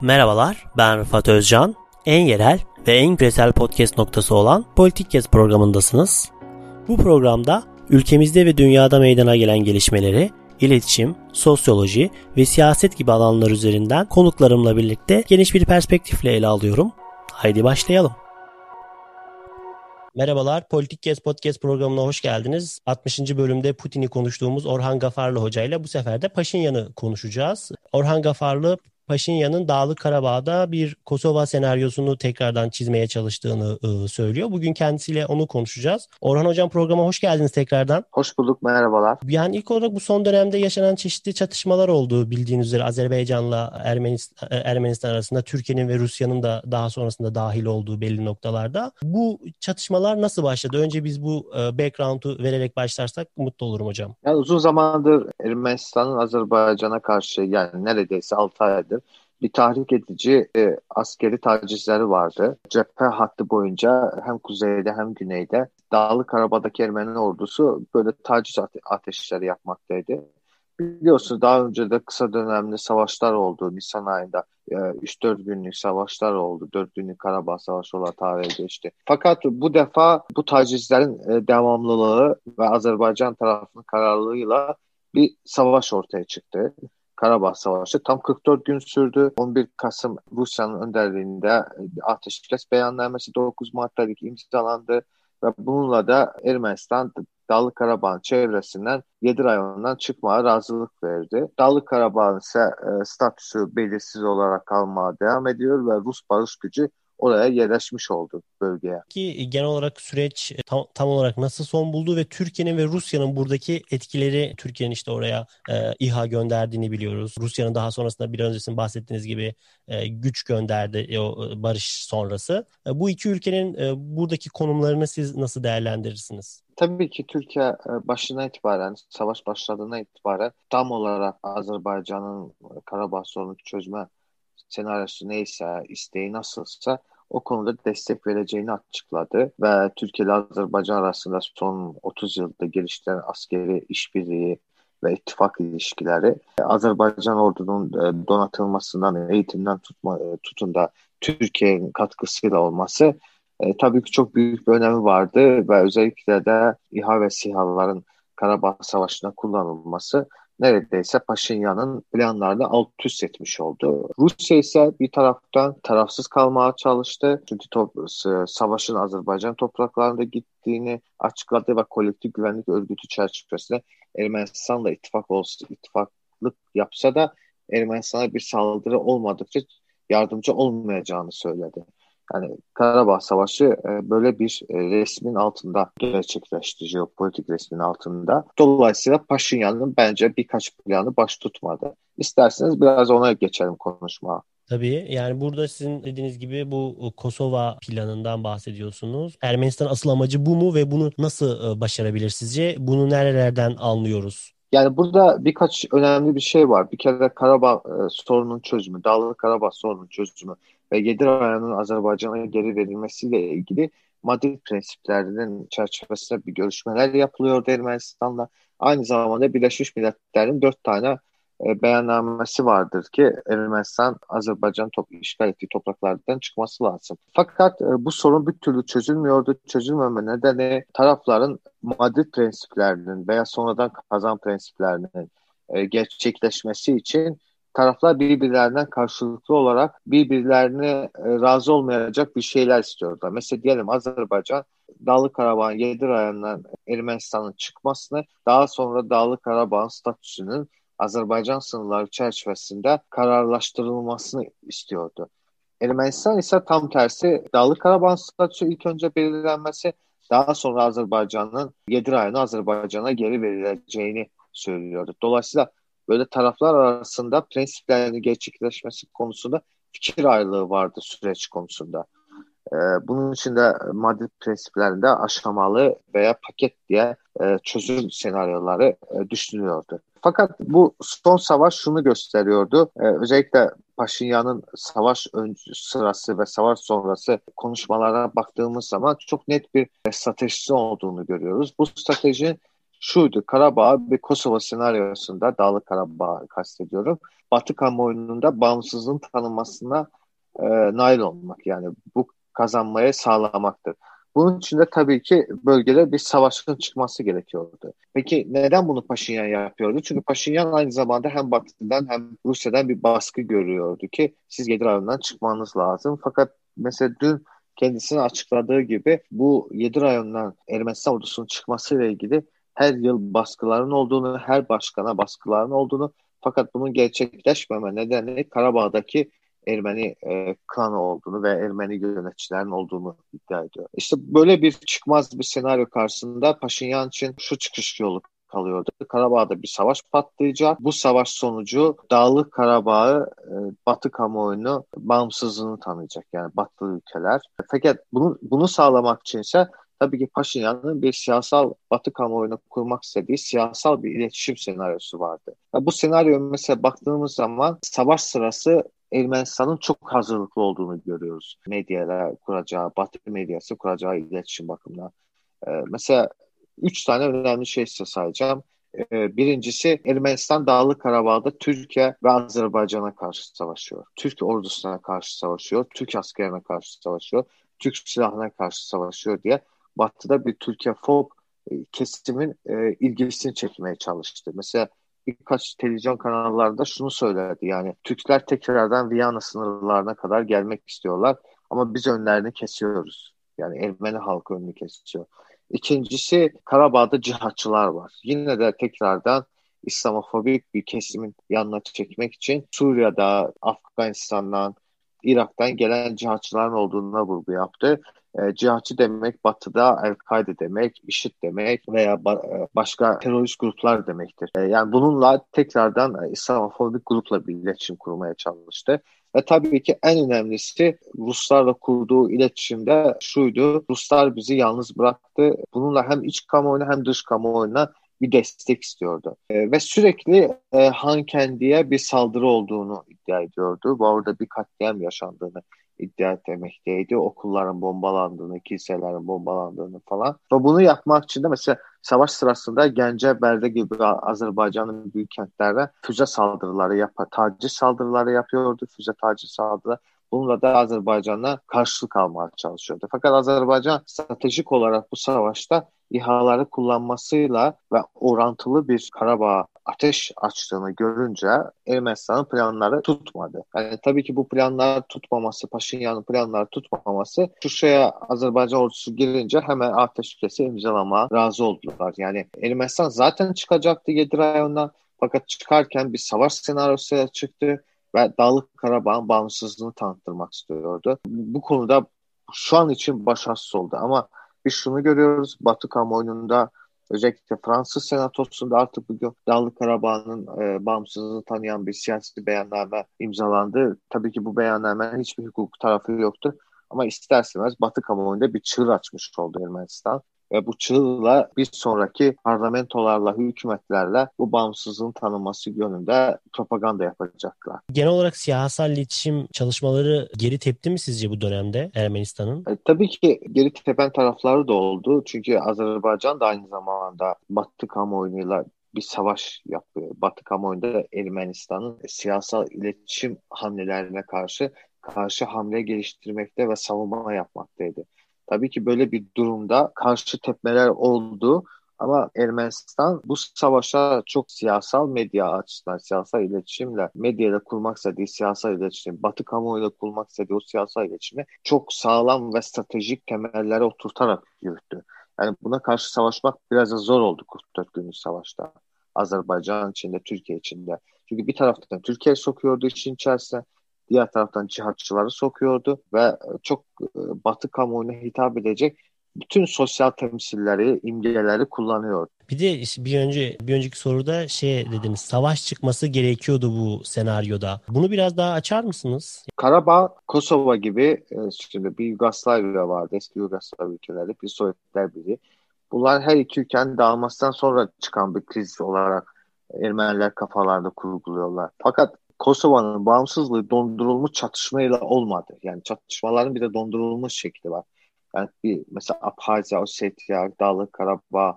Merhabalar, ben Rıfat Özcan. En yerel ve en küresel podcast noktası olan Politik Kes programındasınız. Bu programda ülkemizde ve dünyada meydana gelen gelişmeleri, iletişim, sosyoloji ve siyaset gibi alanlar üzerinden konuklarımla birlikte geniş bir perspektifle ele alıyorum. Haydi başlayalım. Merhabalar, Politik Kes Podcast programına hoş geldiniz. 60. bölümde Putin'i konuştuğumuz Orhan Gafarlı Hoca ile bu sefer de Paşinyan'ı konuşacağız. Orhan Gafarlı Paşinyan'ın Dağlık Karabağ'da bir Kosova senaryosunu tekrardan çizmeye çalıştığını e, söylüyor. Bugün kendisiyle onu konuşacağız. Orhan Hocam programa hoş geldiniz tekrardan. Hoş bulduk, merhabalar. Yani ilk olarak bu son dönemde yaşanan çeşitli çatışmalar oldu bildiğiniz üzere Azerbaycan'la Ermenistan, e, Ermenistan arasında Türkiye'nin ve Rusya'nın da daha sonrasında dahil olduğu belli noktalarda. Bu çatışmalar nasıl başladı? Önce biz bu e, background'u vererek başlarsak mutlu olurum hocam. Yani uzun zamandır Ermenistan'ın Azerbaycan'a karşı yani neredeyse 6 aydır bir tahrik edici e, askeri tacizleri vardı. Cephe hattı boyunca hem kuzeyde hem güneyde Dağlı Karabağ'daki Ermeni ordusu böyle taciz ate ateşleri yapmaktaydı. Biliyorsunuz daha önce de kısa dönemli savaşlar oldu Nisan ayında. 3-4 günlük savaşlar oldu. 4 günlük Karabağ Savaşı olarak tarihe geçti. Fakat bu defa bu tacizlerin e, devamlılığı ve Azerbaycan tarafının kararlılığıyla bir savaş ortaya çıktı. Karabağ Savaşı tam 44 gün sürdü. 11 Kasım Rusya'nın önderliğinde ateşkes beyannamesi 9 Mart'ta imzalandı ve bununla da Ermenistan Dağlı Karabağ'ın çevresinden 7 rayonundan çıkmaya razılık verdi. Dağlı Karabağ'ın ise e, statüsü belirsiz olarak kalmaya devam ediyor ve Rus barış gücü oraya yerleşmiş oldu bölgeye. Ki genel olarak süreç e, tam, tam olarak nasıl son buldu ve Türkiye'nin ve Rusya'nın buradaki etkileri Türkiye'nin işte oraya e, İHA gönderdiğini biliyoruz. Rusya'nın daha sonrasında bir öncesinde bahsettiğiniz gibi e, güç gönderdi e, o e, barış sonrası. E, bu iki ülkenin e, buradaki konumlarını siz nasıl değerlendirirsiniz? Tabii ki Türkiye e, başına itibaren, savaş başladığına itibaren tam olarak Azerbaycan'ın Karabağ sorunu çözme senaryosu neyse, isteği nasılsa o konuda destek vereceğini açıkladı ve Türkiye ile Azerbaycan arasında son 30 yılda geliştiren askeri işbirliği ve ittifak ilişkileri Azerbaycan ordunun e, donatılmasından, eğitimden tutma, e, tutun da Türkiye'nin katkısıyla olması e, tabii ki çok büyük bir önemi vardı ve özellikle de İHA ve SİHA'ların Karabağ Savaşı'nda kullanılması neredeyse Paşinyan'ın planlarını alt üst etmiş oldu. Rusya ise bir taraftan tarafsız kalmaya çalıştı. Çünkü top, savaşın Azerbaycan topraklarında gittiğini açıkladı ve kolektif güvenlik örgütü çerçevesinde Ermenistan'la ittifak olsa, ittifaklık yapsa da Ermenistan'a bir saldırı olmadıkça yardımcı olmayacağını söyledi. Yani Karabağ Savaşı e, böyle bir e, resmin altında gerçekleşti, jeopolitik resmin altında. Dolayısıyla Paşinyan'ın bence birkaç planı baş tutmadı. İsterseniz biraz ona geçelim konuşma. Tabii yani burada sizin dediğiniz gibi bu Kosova planından bahsediyorsunuz. Ermenistan asıl amacı bu mu ve bunu nasıl e, başarabilir sizce? Bunu nerelerden anlıyoruz? Yani burada birkaç önemli bir şey var. Bir kere Karabağ e, sorunun çözümü, Dağlı Karabağ sorunun çözümü ve Yediraya'nın Azerbaycan'a geri verilmesiyle ilgili Madrid prensiplerinin çerçevesinde bir görüşmeler yapılıyor Ermenistan'la. Aynı zamanda Birleşmiş Milletler'in dört tane e, beyannamesi vardır ki Ermenistan Azerbaycan top, işgal ettiği topraklardan çıkması lazım. Fakat e, bu sorun bir türlü çözülmüyordu. Çözülmeme nedeni tarafların Madrid prensiplerinin veya sonradan kazan prensiplerinin e, gerçekleşmesi için taraflar birbirlerinden karşılıklı olarak birbirlerine e, razı olmayacak bir şeyler istiyorlar. Mesela diyelim Azerbaycan Dağlı Karabağ'ın 7 rayonundan Ermenistan'ın çıkmasını daha sonra Dağlı Karabağ'ın statüsünün Azerbaycan sınırları çerçevesinde kararlaştırılmasını istiyordu. Ermenistan ise tam tersi Dağlı Karabağ statüsü ilk önce belirlenmesi daha sonra Azerbaycan'ın 7 rayonu Azerbaycan'a geri verileceğini söylüyordu. Dolayısıyla böyle taraflar arasında prensiplerin gerçekleşmesi konusunda fikir ayrılığı vardı süreç konusunda. Ee, bunun için de Madrid prensiplerinde aşamalı veya paket diye e, çözüm senaryoları e, düşünülüyordu. Fakat bu son savaş şunu gösteriyordu. Ee, özellikle Paşinyan'ın savaş sırası ve savaş sonrası konuşmalara baktığımız zaman çok net bir stratejisi olduğunu görüyoruz. Bu strateji şuydu. Karabağ bir Kosova senaryosunda Dağlık Karabağ kastediyorum. Batı kamuoyunda bağımsızlığın tanınmasına e, nail olmak yani bu kazanmaya sağlamaktır. Bunun için de tabii ki bölgede bir savaşın çıkması gerekiyordu. Peki neden bunu Paşinyan yapıyordu? Çünkü Paşinyan aynı zamanda hem Batı'dan hem Rusya'dan bir baskı görüyordu ki siz Yedir çıkmanız lazım. Fakat mesela dün kendisine açıkladığı gibi bu 7 rayondan Ermenistan ordusunun çıkmasıyla ilgili her yıl baskıların olduğunu, her başkana baskıların olduğunu fakat bunun gerçekleşmeme nedeni Karabağ'daki Ermeni e, klanı olduğunu ve Ermeni yöneticilerin olduğunu iddia ediyor. İşte böyle bir çıkmaz bir senaryo karşısında Paşinyan için şu çıkış yolu kalıyordu. Karabağ'da bir savaş patlayacak. Bu savaş sonucu Dağlık Karabağ'ı e, Batı kamuoyunu bağımsızlığını tanıyacak yani Batı ülkeler. Fakat bunu, bunu sağlamak için ise tabii ki Paşinyan'ın bir siyasal Batı kamuoyunu kurmak istediği siyasal bir iletişim senaryosu vardı. Ya bu senaryo mesela baktığımız zaman savaş sırası Ermenistan'ın çok hazırlıklı olduğunu görüyoruz. Medyayla kuracağı, Batı medyası kuracağı iletişim bakımından. Ee, mesela üç tane önemli şey size sayacağım. Ee, birincisi Ermenistan Dağlı Karabağ'da Türkiye ve Azerbaycan'a karşı savaşıyor. Türk ordusuna karşı savaşıyor, Türk askerine karşı savaşıyor, Türk silahına karşı savaşıyor diye Batı'da bir Türkiye fob e, kesimin e, ilgisini çekmeye çalıştı. Mesela birkaç televizyon kanallarda şunu söyledi yani Türkler tekrardan Viyana sınırlarına kadar gelmek istiyorlar ama biz önlerini kesiyoruz. Yani Ermeni halkı önünü kesiyor. İkincisi Karabağ'da cihatçılar var. Yine de tekrardan İslamofobik bir kesimin yanına çekmek için Suriye'de, Afganistan'dan, Irak'tan gelen cihatçıların olduğuna vurgu yaptı. E, cihatçı demek batıda El-Kaide demek, IŞİD demek veya e, başka terörist gruplar demektir. E, yani bununla tekrardan e, İslamofobik grupla bir iletişim kurmaya çalıştı. Ve tabii ki en önemlisi Ruslarla kurduğu iletişimde şuydu. Ruslar bizi yalnız bıraktı. Bununla hem iç kamuoyuna hem dış kamuoyuna bir destek istiyordu. E, ve sürekli e, Hankendi'ye bir saldırı olduğunu iddia ediyordu. Bu arada bir katliam yaşandığını iddia etmekteydi. Okulların bombalandığını, kiliselerin bombalandığını falan. Ve bunu yapmak için de mesela savaş sırasında Gence, Berde gibi Azerbaycan'ın büyük kentlerine füze saldırıları yap taciz saldırıları yapıyordu. Füze taciz saldırıları. Bununla da Azerbaycan'a karşılık almaya çalışıyordu. Fakat Azerbaycan stratejik olarak bu savaşta İHA'ları kullanmasıyla ve orantılı bir Karabağ ateş açtığını görünce Ermenistan'ın planları tutmadı. Yani tabii ki bu planlar tutmaması, Paşinyan'ın planları tutmaması Şuşa'ya Azerbaycan ordusu girince hemen ateşkesi imzalama razı oldular. Yani Ermenistan zaten çıkacaktı 7 rayondan fakat çıkarken bir savaş senaryosu çıktı ve Dağlık Karabağ'ın bağımsızlığını tanıttırmak istiyordu. Bu konuda şu an için başarısız oldu ama biz şunu görüyoruz Batı kamuoyunda özellikle Fransız senatosunda artık bugün Dağlı Karabağ'ın e, bağımsızlığını tanıyan bir siyasi beyanname imzalandı. Tabii ki bu beyannamenin hiçbir hukuk tarafı yoktu. Ama isterseniz Batı kamuoyunda bir çığır açmış oldu Ermenistan ve bu çığla bir sonraki parlamentolarla, hükümetlerle bu bağımsızlığın tanınması yönünde propaganda yapacaklar. Genel olarak siyasal iletişim çalışmaları geri tepti mi sizce bu dönemde Ermenistan'ın? E, tabii ki geri tepen tarafları da oldu. Çünkü Azerbaycan da aynı zamanda Batı kamuoyuyla bir savaş yapıyor. Batı kamuoyunda Ermenistan'ın siyasal iletişim hamlelerine karşı karşı hamle geliştirmekte ve savunma yapmaktaydı. Tabii ki böyle bir durumda karşı tepmeler oldu. Ama Ermenistan bu savaşa çok siyasal medya açısından, siyasal iletişimle, medyayla kurmak istediği siyasal iletişim, Batı kamuoyuyla kurmak istediği o siyasal iletişimi çok sağlam ve stratejik temellere oturtarak yürüttü. Yani buna karşı savaşmak biraz da zor oldu 44 günlük savaşta. Azerbaycan içinde, Türkiye içinde. Çünkü bir taraftan Türkiye sokuyordu işin içerisine, diğer taraftan cihatçıları sokuyordu ve çok e, Batı kamuoyuna hitap edecek bütün sosyal temsilleri, imgeleri kullanıyor. Bir de bir önce bir önceki soruda şey dediniz. Savaş çıkması gerekiyordu bu senaryoda. Bunu biraz daha açar mısınız? Karabağ, Kosova gibi e, şimdi bir Yugoslavya vardı. Eski Yugoslav ülkeleri, bir Sovyetler Birliği. Bunlar her iki ülkenin dağılmasından sonra çıkan bir kriz olarak Ermeniler kafalarda kurguluyorlar. Fakat Kosova'nın bağımsızlığı dondurulmuş çatışmayla olmadı. Yani çatışmaların bir de dondurulmuş şekli var. Yani bir mesela Abhazya, Ossetya, Dağlık Karabağ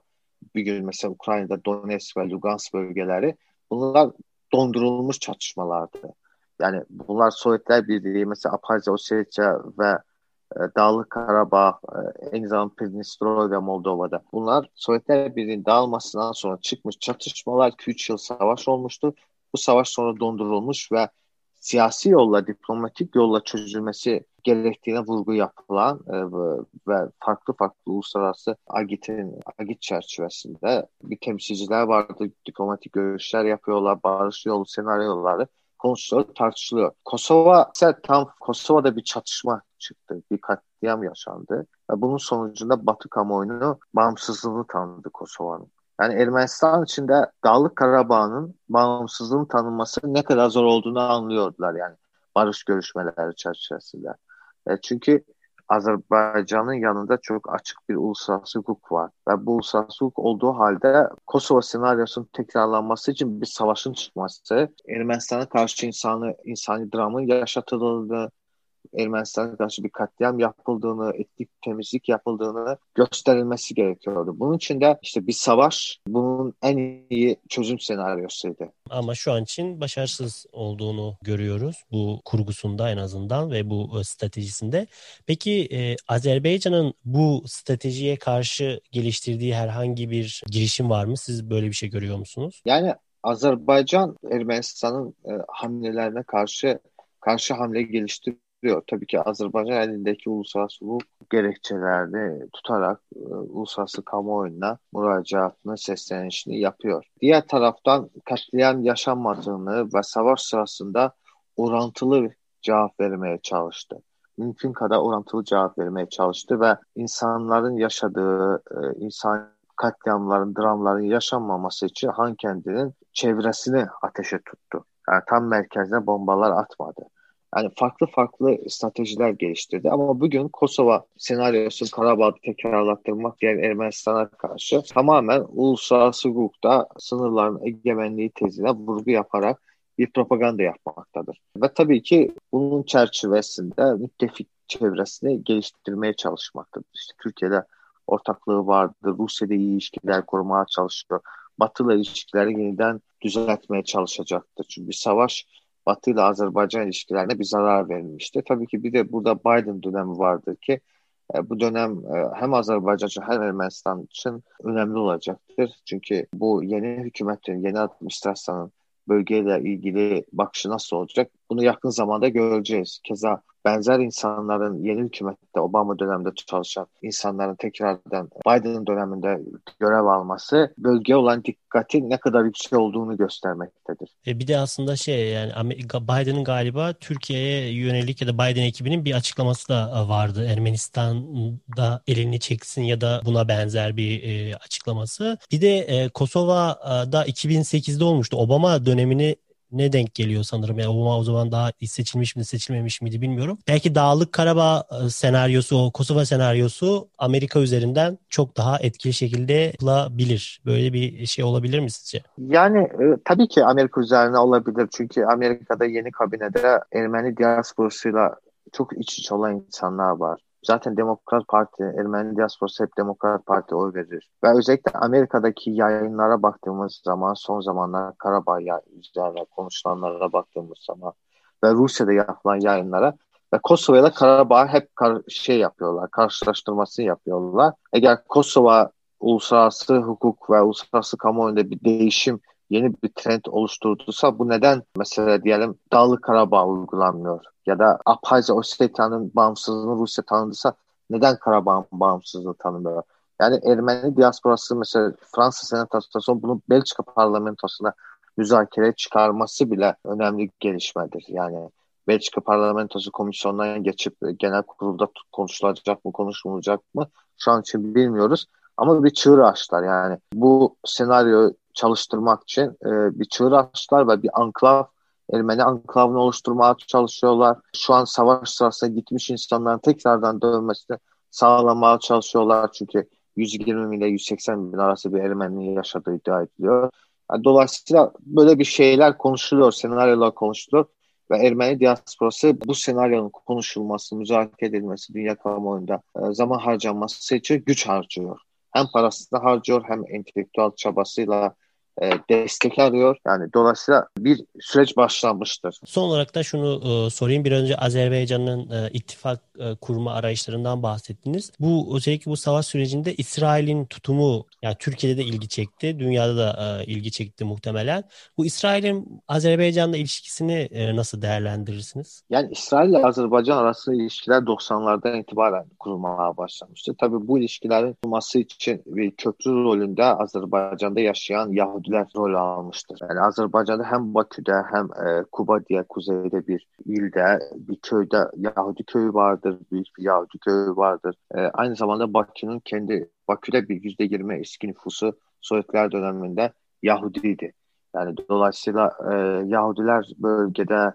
bir gün mesela Ukrayna'da Donetsk ve Lugansk bölgeleri bunlar dondurulmuş çatışmalardı. Yani bunlar Sovyetler Birliği mesela Abhazya, Ossetya ve e, Dağlık Karabağ, e, aynı zamanda Pridnestrovya ve Moldova'da. Bunlar Sovyetler Birliği'nin dağılmasından sonra çıkmış çatışmalar 2-3 yıl savaş olmuştu. Bu savaş sonra dondurulmuş ve siyasi yolla, diplomatik yolla çözülmesi gerektiğine vurgu yapılan e, ve farklı farklı uluslararası AGİT'in AGİT çerçevesinde bir temsilciler vardı. Diplomatik görüşler yapıyorlar, barış yolu senaryoları konuşuluyor, tartışılıyor. Kosova ise tam Kosova'da bir çatışma çıktı. Bir katliam yaşandı. Ve bunun sonucunda Batı kamuoyunu bağımsızlığını tanıdı Kosova'nın. Yani Ermenistan içinde Dağlık Karabağ'ın bağımsızlığın tanınması ne kadar zor olduğunu anlıyordular yani barış görüşmeleri çerçevesinde. E çünkü Azerbaycan'ın yanında çok açık bir uluslararası hukuk var. Ve bu uluslararası hukuk olduğu halde Kosova senaryosunun tekrarlanması için bir savaşın çıkması, Ermenistan'a karşı insanı, insani dramın yaşatıldığını, Ermenistan'a karşı bir katliam yapıldığını, etnik temizlik yapıldığını gösterilmesi gerekiyordu. Bunun için de işte bir savaş bunun en iyi çözüm senaryosuydu. Ama şu an için başarısız olduğunu görüyoruz bu kurgusunda en azından ve bu e, stratejisinde. Peki e, Azerbaycan'ın bu stratejiye karşı geliştirdiği herhangi bir girişim var mı? Siz böyle bir şey görüyor musunuz? Yani Azerbaycan Ermenistan'ın e, hamlelerine karşı karşı hamle geliştiriyor diyor. Tabii ki Azerbaycan elindeki uluslararası hukuk gerekçelerini tutarak e, uluslararası kamuoyuna müracaatını, seslenişini yapıyor. Diğer taraftan katliam yaşanmadığını ve savaş sırasında orantılı cevap vermeye çalıştı. Mümkün kadar orantılı cevap vermeye çalıştı ve insanların yaşadığı e, insan katliamların, dramların yaşanmaması için Han kendinin çevresini ateşe tuttu. Yani tam merkezine bombalar atmadı. Yani farklı farklı stratejiler geliştirdi. Ama bugün Kosova senaryosu Karabağ'ı tekrarlattırmak yani Ermenistan'a karşı tamamen uluslararası hukukta sınırların egemenliği tezine vurgu yaparak bir propaganda yapmaktadır. Ve tabii ki bunun çerçevesinde müttefik çevresini geliştirmeye çalışmaktadır. İşte Türkiye'de ortaklığı vardı, Rusya'da iyi ilişkiler kurmaya çalışıyor. Batı'la ilişkileri yeniden düzeltmeye çalışacaktır. Çünkü savaş Batı ile Azerbaycan ilişkilerine bir zarar verilmişti. Tabii ki bir de burada Biden dönemi vardır ki e, bu dönem e, hem Azerbaycan için hem Ermenistan için önemli olacaktır. Çünkü bu yeni hükümetin, yeni administrasyonun bölgeyle ilgili bakışı nasıl olacak? Bunu yakın zamanda göreceğiz. Keza benzer insanların yeni hükümette Obama döneminde çalışan insanların tekrardan Biden döneminde görev alması bölge olan dikkatin ne kadar yüksek olduğunu göstermektedir. E bir de aslında şey yani Biden'ın galiba Türkiye'ye yönelik ya da Biden ekibinin bir açıklaması da vardı. Ermenistan'da elini çeksin ya da buna benzer bir e, açıklaması. Bir de e, Kosova'da 2008'de olmuştu. Obama dönemini ne denk geliyor sanırım. Yani Obama o zaman daha seçilmiş mi seçilmemiş miydi bilmiyorum. Belki Dağlık Karabağ e, senaryosu, o Kosova senaryosu Amerika üzerinden çok daha etkili şekilde yapılabilir. Böyle bir şey olabilir mi sizce? Yani e, tabii ki Amerika üzerine olabilir. Çünkü Amerika'da yeni kabinede Ermeni diasporasıyla çok iç içe olan insanlar var. Zaten Demokrat Parti, Ermeni diasporası hep Demokrat Parti oy verir. Ve özellikle Amerika'daki yayınlara baktığımız zaman son zamanlar Karabağ üzerine konuşulanlara baktığımız zaman ve Rusya'da yapılan yayınlara ve Kosova ile Karabağ hep kar şey yapıyorlar, karşılaştırmasını yapıyorlar. Eğer Kosova uluslararası hukuk ve uluslararası kamuoyunda bir değişim yeni bir trend oluşturduysa bu neden mesela diyelim Dağlı Karabağ uygulanmıyor? Ya da Abhazya Ossetya'nın bağımsızlığını Rusya tanıdıysa neden Karabağ'ın bağımsızlığını tanımıyor? Yani Ermeni diasporası mesela Fransa senatosu bunu Belçika parlamentosuna müzakere çıkarması bile önemli gelişmedir. Yani Belçika parlamentosu komisyondan geçip genel kurulda konuşulacak mı konuşulacak mı şu an için bilmiyoruz. Ama bir çığır açtılar yani. Bu senaryo çalıştırmak için e, bir çığır açtılar ve bir anklav Ermeni anklavını oluşturmaya çalışıyorlar. Şu an savaş sırasında gitmiş insanların tekrardan dönmesini sağlamaya çalışıyorlar. Çünkü 120 bin ile 180 bin arası bir Ermeni yaşadığı iddia ediliyor. Yani dolayısıyla böyle bir şeyler konuşuluyor, senaryolar konuşuluyor ve Ermeni diasporası bu senaryonun konuşulması, müzakere edilmesi dünya kamuoyunda e, zaman harcanması için güç harcıyor. həm parasını harcıyor, həm intellektual çabası ilə e, destek arıyor. Yani dolayısıyla bir süreç başlanmıştır. Son olarak da şunu e, sorayım. Bir önce Azerbaycan'ın e, ittifak e, kurma arayışlarından bahsettiniz. Bu özellikle bu savaş sürecinde İsrail'in tutumu yani Türkiye'de de ilgi çekti. Dünyada da e, ilgi çekti muhtemelen. Bu İsrail'in Azerbaycan'la ilişkisini e, nasıl değerlendirirsiniz? Yani İsrail ile Azerbaycan arasında ilişkiler 90'lardan itibaren kurulmaya başlamıştı. Tabii bu ilişkilerin kurulması için bir köprü rolünde Azerbaycan'da yaşayan Yahudi Yahudiler rol almıştır. Yani Azerbaycan'da hem Bakü'de hem e, Kuba diye kuzeyde bir ilde, bir köyde Yahudi köyü vardır, büyük bir Yahudi köyü vardır. E, aynı zamanda Bakü'nün kendi, Bakü'de bir yüzde yirmi eski nüfusu Sovyetler döneminde Yahudiydi. Yani dolayısıyla e, Yahudiler bölgede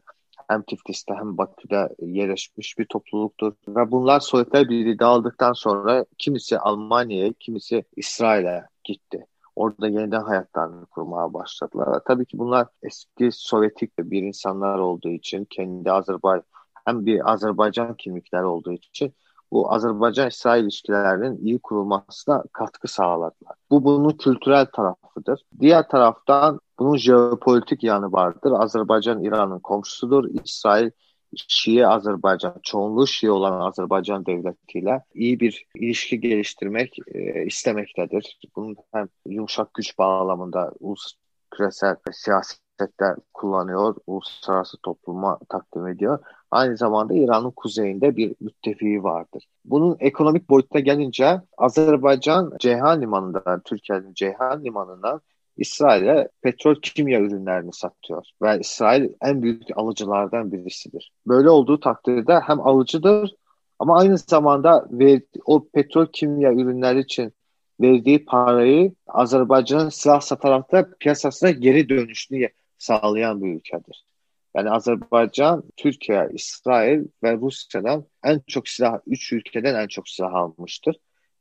hem Tiflis'te hem Bakü'de yerleşmiş bir topluluktur. Ve bunlar Sovyetler Birliği dağıldıktan sonra kimisi Almanya'ya, kimisi İsrail'e gitti. Orada yeniden hayatlarını kurmaya başladılar. Tabii ki bunlar eski Sovyetik bir insanlar olduğu için kendi Azerbaycan hem bir Azerbaycan kimlikleri olduğu için bu Azerbaycan-İsrail ilişkilerinin iyi kurulmasına katkı sağladılar. Bu bunun kültürel tarafıdır. Diğer taraftan bunun jeopolitik yanı vardır. Azerbaycan İran'ın komşusudur. İsrail Şii Azerbaycan, çoğunluğu Şii olan Azerbaycan devletiyle iyi bir ilişki geliştirmek e, istemektedir. Bunun hem yumuşak güç bağlamında ulus küresel siyasette kullanıyor, uluslararası topluma takdim ediyor. Aynı zamanda İran'ın kuzeyinde bir müttefiği vardır. Bunun ekonomik boyutuna gelince Azerbaycan Ceyhan Limanı'ndan, Türkiye'nin Ceyhan Limanı'ndan İsrail'e petrol kimya ürünlerini satıyor ve İsrail en büyük alıcılardan birisidir. Böyle olduğu takdirde hem alıcıdır ama aynı zamanda o petrol kimya ürünleri için verdiği parayı Azerbaycan'ın silah satarak da piyasasına geri dönüşünü sağlayan bir ülkedir. Yani Azerbaycan, Türkiye, İsrail ve Rusya'dan en çok silah, üç ülkeden en çok silah almıştır.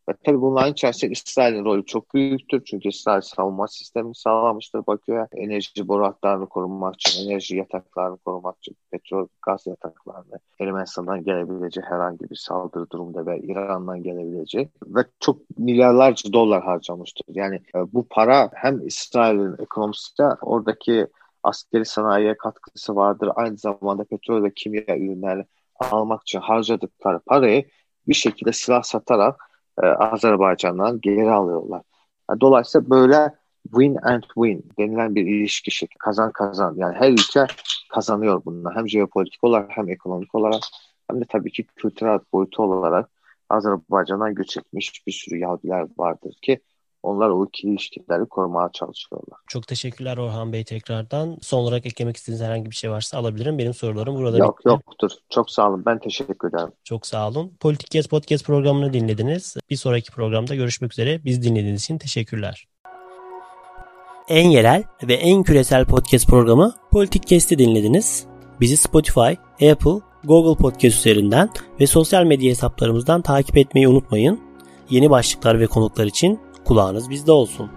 Ve tabii bunların içerisinde İsrail'in rolü çok büyüktür. Çünkü İsrail savunma sistemini sağlamıştır Bakü'ye. Enerji boru hatlarını korumak için, enerji yataklarını korumak için, petrol, gaz yataklarını, Ermenistan'dan gelebilecek herhangi bir saldırı durumda ve İran'dan gelebilecek ve çok milyarlarca dolar harcamıştır. Yani e, bu para hem İsrail'in ekonomisinde oradaki askeri sanayiye katkısı vardır. Aynı zamanda petrol ve kimya ürünlerini almak için harcadıkları parayı bir şekilde silah satarak e, Azerbaycan'dan geri alıyorlar. Yani dolayısıyla böyle win and win denilen bir ilişki şekli. Kazan kazan. Yani her ülke kazanıyor bununla. Hem jeopolitik olarak hem ekonomik olarak hem de tabii ki kültürel boyutu olarak Azerbaycan'dan göç etmiş bir sürü Yahudiler vardır ki onlar o ikili ilişkileri korumaya çalışıyorlar. Çok teşekkürler Orhan Bey tekrardan. Son olarak eklemek istediğiniz herhangi bir şey varsa alabilirim. Benim sorularım burada Yok bitti. yoktur. Çok sağ olun. Ben teşekkür ederim. Çok sağ olun. Politik Gez Podcast programını dinlediniz. Bir sonraki programda görüşmek üzere. Biz dinlediğiniz için teşekkürler. En yerel ve en küresel podcast programı Politik Gez'i dinlediniz. Bizi Spotify, Apple, Google Podcast üzerinden ve sosyal medya hesaplarımızdan takip etmeyi unutmayın. Yeni başlıklar ve konuklar için kulağınız bizde olsun.